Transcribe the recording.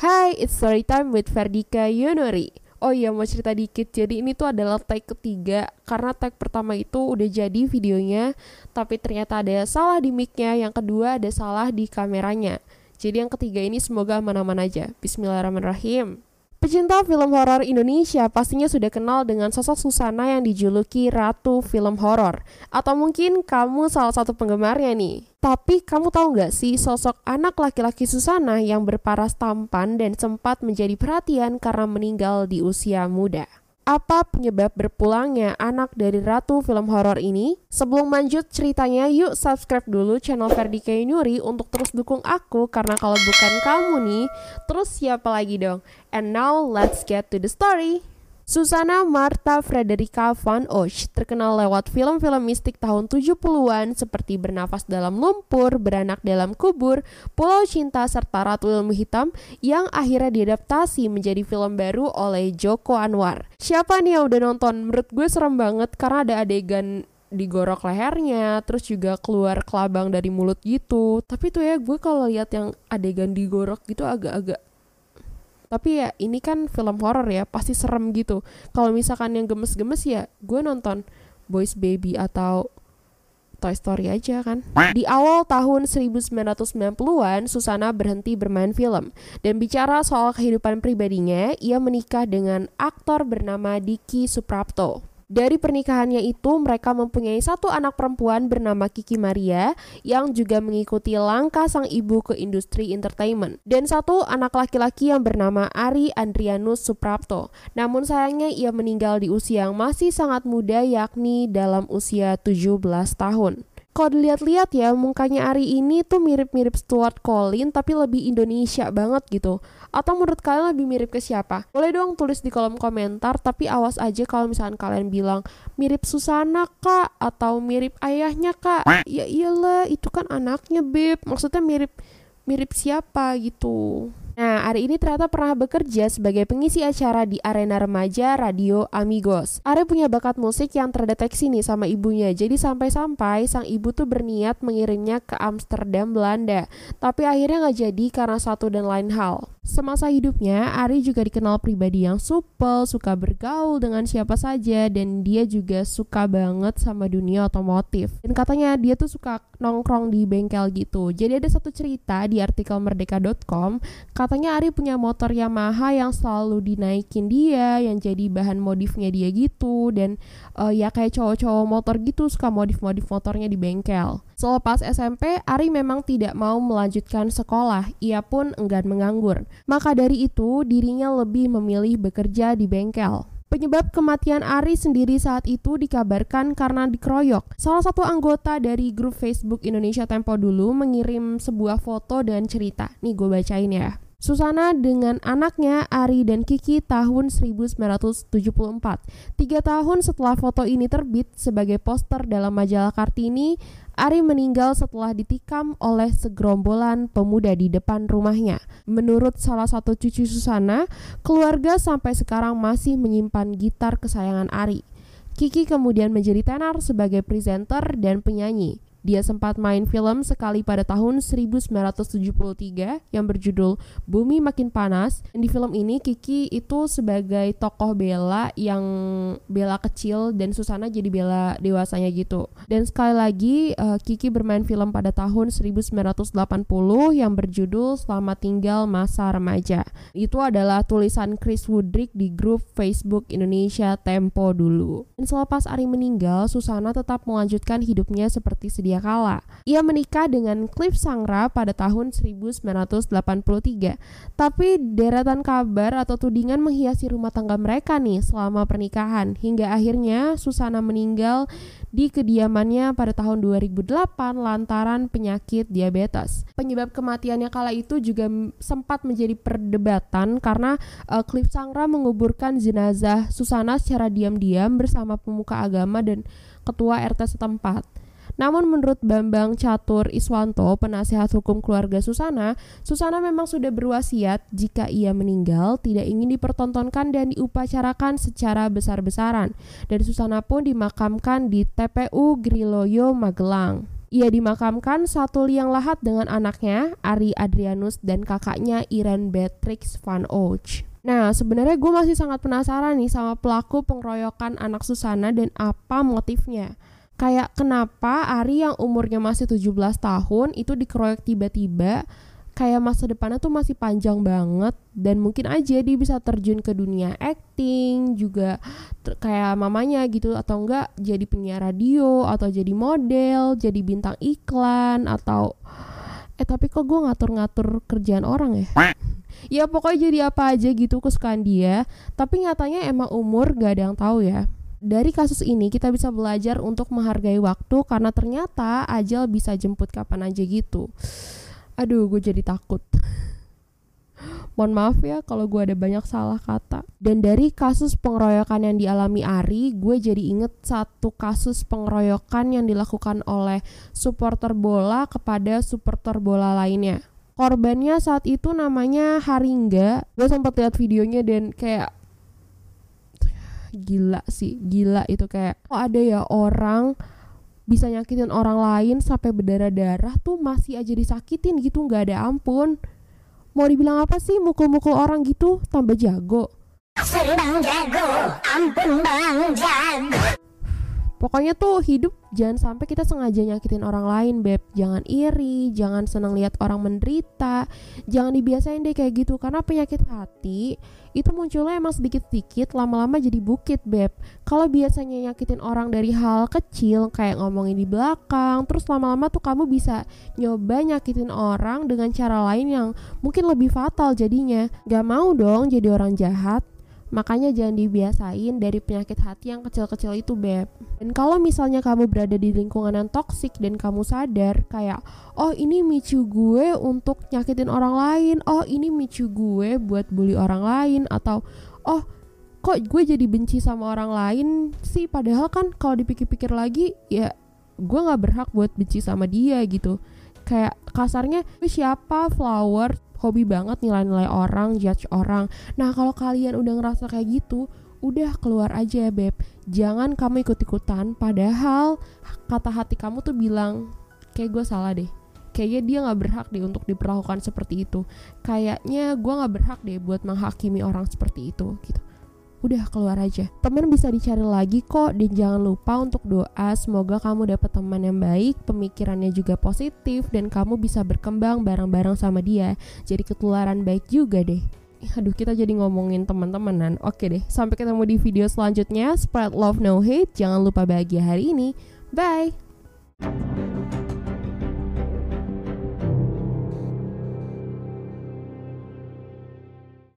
Hai, it's story time with Ferdika Yunori. Oh iya mau cerita dikit, jadi ini tuh adalah tag ketiga Karena tag pertama itu udah jadi videonya Tapi ternyata ada salah di micnya Yang kedua ada salah di kameranya. Jadi yang ketiga ini semoga aman-aman aja. Bismillahirrahmanirrahim Pecinta film horor Indonesia pastinya sudah kenal dengan sosok Susana yang dijuluki Ratu Film Horor. Atau mungkin kamu salah satu penggemarnya nih. Tapi kamu tahu nggak sih sosok anak laki-laki Susana yang berparas tampan dan sempat menjadi perhatian karena meninggal di usia muda? Apa penyebab berpulangnya anak dari ratu film horor ini? Sebelum lanjut ceritanya, yuk subscribe dulu channel Ferdi Nuri untuk terus dukung aku karena kalau bukan kamu nih, terus siapa lagi dong? And now let's get to the story. Susana Marta Frederica van Osch terkenal lewat film-film mistik tahun 70-an seperti Bernafas dalam Lumpur, Beranak dalam Kubur, Pulau Cinta, serta Ratu Ilmu Hitam yang akhirnya diadaptasi menjadi film baru oleh Joko Anwar. Siapa nih yang udah nonton? Menurut gue serem banget karena ada adegan digorok lehernya, terus juga keluar kelabang dari mulut gitu. Tapi tuh ya gue kalau lihat yang adegan digorok gitu agak-agak tapi ya ini kan film horor ya pasti serem gitu kalau misalkan yang gemes-gemes ya gue nonton Boys Baby atau Toy Story aja kan. Di awal tahun 1990-an, Susana berhenti bermain film. Dan bicara soal kehidupan pribadinya, ia menikah dengan aktor bernama Diki Suprapto. Dari pernikahannya itu, mereka mempunyai satu anak perempuan bernama Kiki Maria yang juga mengikuti langkah sang ibu ke industri entertainment. Dan satu anak laki-laki yang bernama Ari Andrianus Suprapto. Namun sayangnya ia meninggal di usia yang masih sangat muda yakni dalam usia 17 tahun kalau dilihat-lihat ya mukanya Ari ini tuh mirip-mirip Stuart Collin tapi lebih Indonesia banget gitu. Atau menurut kalian lebih mirip ke siapa? Boleh dong tulis di kolom komentar tapi awas aja kalau misalkan kalian bilang mirip Susana kak atau mirip ayahnya kak. Ya iyalah itu kan anaknya beb. Maksudnya mirip mirip siapa gitu. Nah, Ari ini ternyata pernah bekerja sebagai pengisi acara di arena remaja Radio Amigos. Ari punya bakat musik yang terdeteksi nih sama ibunya. Jadi sampai-sampai sang ibu tuh berniat mengirimnya ke Amsterdam, Belanda. Tapi akhirnya nggak jadi karena satu dan lain hal. Semasa hidupnya, Ari juga dikenal pribadi yang supel, suka bergaul dengan siapa saja, dan dia juga suka banget sama dunia otomotif. Dan katanya dia tuh suka nongkrong di bengkel gitu. Jadi ada satu cerita di artikel merdeka.com, katanya Ari punya motor Yamaha yang selalu dinaikin dia, yang jadi bahan modifnya dia gitu, dan uh, ya kayak cowok-cowok motor gitu suka modif-modif motornya di bengkel. Selepas SMP, Ari memang tidak mau melanjutkan sekolah, ia pun enggan menganggur. Maka dari itu, dirinya lebih memilih bekerja di bengkel. Penyebab kematian Ari sendiri saat itu dikabarkan karena dikeroyok. Salah satu anggota dari grup Facebook Indonesia Tempo dulu mengirim sebuah foto dan cerita. Nih gue bacain ya. Susana dengan anaknya Ari dan Kiki tahun 1974. Tiga tahun setelah foto ini terbit sebagai poster dalam majalah Kartini, Ari meninggal setelah ditikam oleh segerombolan pemuda di depan rumahnya. Menurut salah satu cucu Susana, keluarga sampai sekarang masih menyimpan gitar kesayangan Ari. Kiki kemudian menjadi tenar sebagai presenter dan penyanyi. Dia sempat main film sekali pada tahun 1973 yang berjudul Bumi Makin Panas. Di film ini Kiki itu sebagai tokoh Bella yang Bella kecil dan Susana jadi Bella dewasanya gitu. Dan sekali lagi uh, Kiki bermain film pada tahun 1980 yang berjudul Selamat Tinggal Masa Remaja. Itu adalah tulisan Chris Woodrick di grup Facebook Indonesia Tempo dulu. Dan selepas Ari meninggal, Susana tetap melanjutkan hidupnya seperti sedia sedia kala. Ia menikah dengan Cliff Sangra pada tahun 1983. Tapi deretan kabar atau tudingan menghiasi rumah tangga mereka nih selama pernikahan hingga akhirnya Susana meninggal di kediamannya pada tahun 2008 lantaran penyakit diabetes. Penyebab kematiannya kala itu juga sempat menjadi perdebatan karena uh, Cliff Sangra menguburkan jenazah Susana secara diam-diam bersama pemuka agama dan ketua RT setempat. Namun menurut Bambang Catur Iswanto, penasehat hukum keluarga Susana, Susana memang sudah berwasiat jika ia meninggal tidak ingin dipertontonkan dan diupacarakan secara besar-besaran. Dan Susana pun dimakamkan di TPU Griloyo Magelang. Ia dimakamkan satu liang lahat dengan anaknya, Ari Adrianus, dan kakaknya Irene Beatrix van Och. Nah, sebenarnya gue masih sangat penasaran nih sama pelaku pengeroyokan anak Susana dan apa motifnya. Kayak kenapa Ari yang umurnya masih 17 tahun itu dikeroyok tiba-tiba? Kayak masa depannya tuh masih panjang banget dan mungkin aja dia bisa terjun ke dunia acting juga kayak mamanya gitu atau enggak jadi penyiar radio atau jadi model jadi bintang iklan atau eh tapi kok gue ngatur-ngatur kerjaan orang ya? Ya pokoknya jadi apa aja gitu kesukaan dia tapi nyatanya emang umur gak ada yang tahu ya dari kasus ini kita bisa belajar untuk menghargai waktu karena ternyata ajal bisa jemput kapan aja gitu. Aduh, gue jadi takut. Mohon maaf ya kalau gue ada banyak salah kata. Dan dari kasus pengeroyokan yang dialami Ari, gue jadi inget satu kasus pengeroyokan yang dilakukan oleh supporter bola kepada supporter bola lainnya. Korbannya saat itu namanya Haringga. Gue sempat lihat videonya dan kayak gila sih gila itu kayak kok ada ya orang bisa nyakitin orang lain sampai berdarah-darah tuh masih aja disakitin gitu nggak ada ampun. Mau dibilang apa sih mukul-mukul orang gitu? Tambah jago. Jago ampun bang jago Pokoknya tuh hidup jangan sampai kita sengaja nyakitin orang lain, Beb. Jangan iri, jangan senang lihat orang menderita. Jangan dibiasain deh kayak gitu karena penyakit hati itu munculnya emang sedikit-sedikit lama-lama jadi bukit, Beb. Kalau biasanya nyakitin orang dari hal kecil kayak ngomongin di belakang, terus lama-lama tuh kamu bisa nyoba nyakitin orang dengan cara lain yang mungkin lebih fatal jadinya. Gak mau dong jadi orang jahat. Makanya jangan dibiasain dari penyakit hati yang kecil-kecil itu, Beb. Dan kalau misalnya kamu berada di lingkungan yang toksik dan kamu sadar kayak, oh ini micu gue untuk nyakitin orang lain, oh ini micu gue buat bully orang lain, atau oh kok gue jadi benci sama orang lain sih, padahal kan kalau dipikir-pikir lagi, ya gue gak berhak buat benci sama dia gitu. Kayak kasarnya, siapa? Flower hobi banget nilai-nilai orang, judge orang. Nah, kalau kalian udah ngerasa kayak gitu, udah keluar aja ya, Beb. Jangan kamu ikut-ikutan, padahal kata hati kamu tuh bilang, kayak gue salah deh. Kayaknya dia gak berhak deh untuk diperlakukan seperti itu. Kayaknya gue gak berhak deh buat menghakimi orang seperti itu, gitu udah keluar aja. Teman bisa dicari lagi kok dan jangan lupa untuk doa semoga kamu dapat teman yang baik, pemikirannya juga positif dan kamu bisa berkembang bareng-bareng sama dia. Jadi ketularan baik juga deh. Aduh kita jadi ngomongin teman-temanan. Oke deh, sampai ketemu di video selanjutnya. Spread love no hate. Jangan lupa bahagia hari ini. Bye.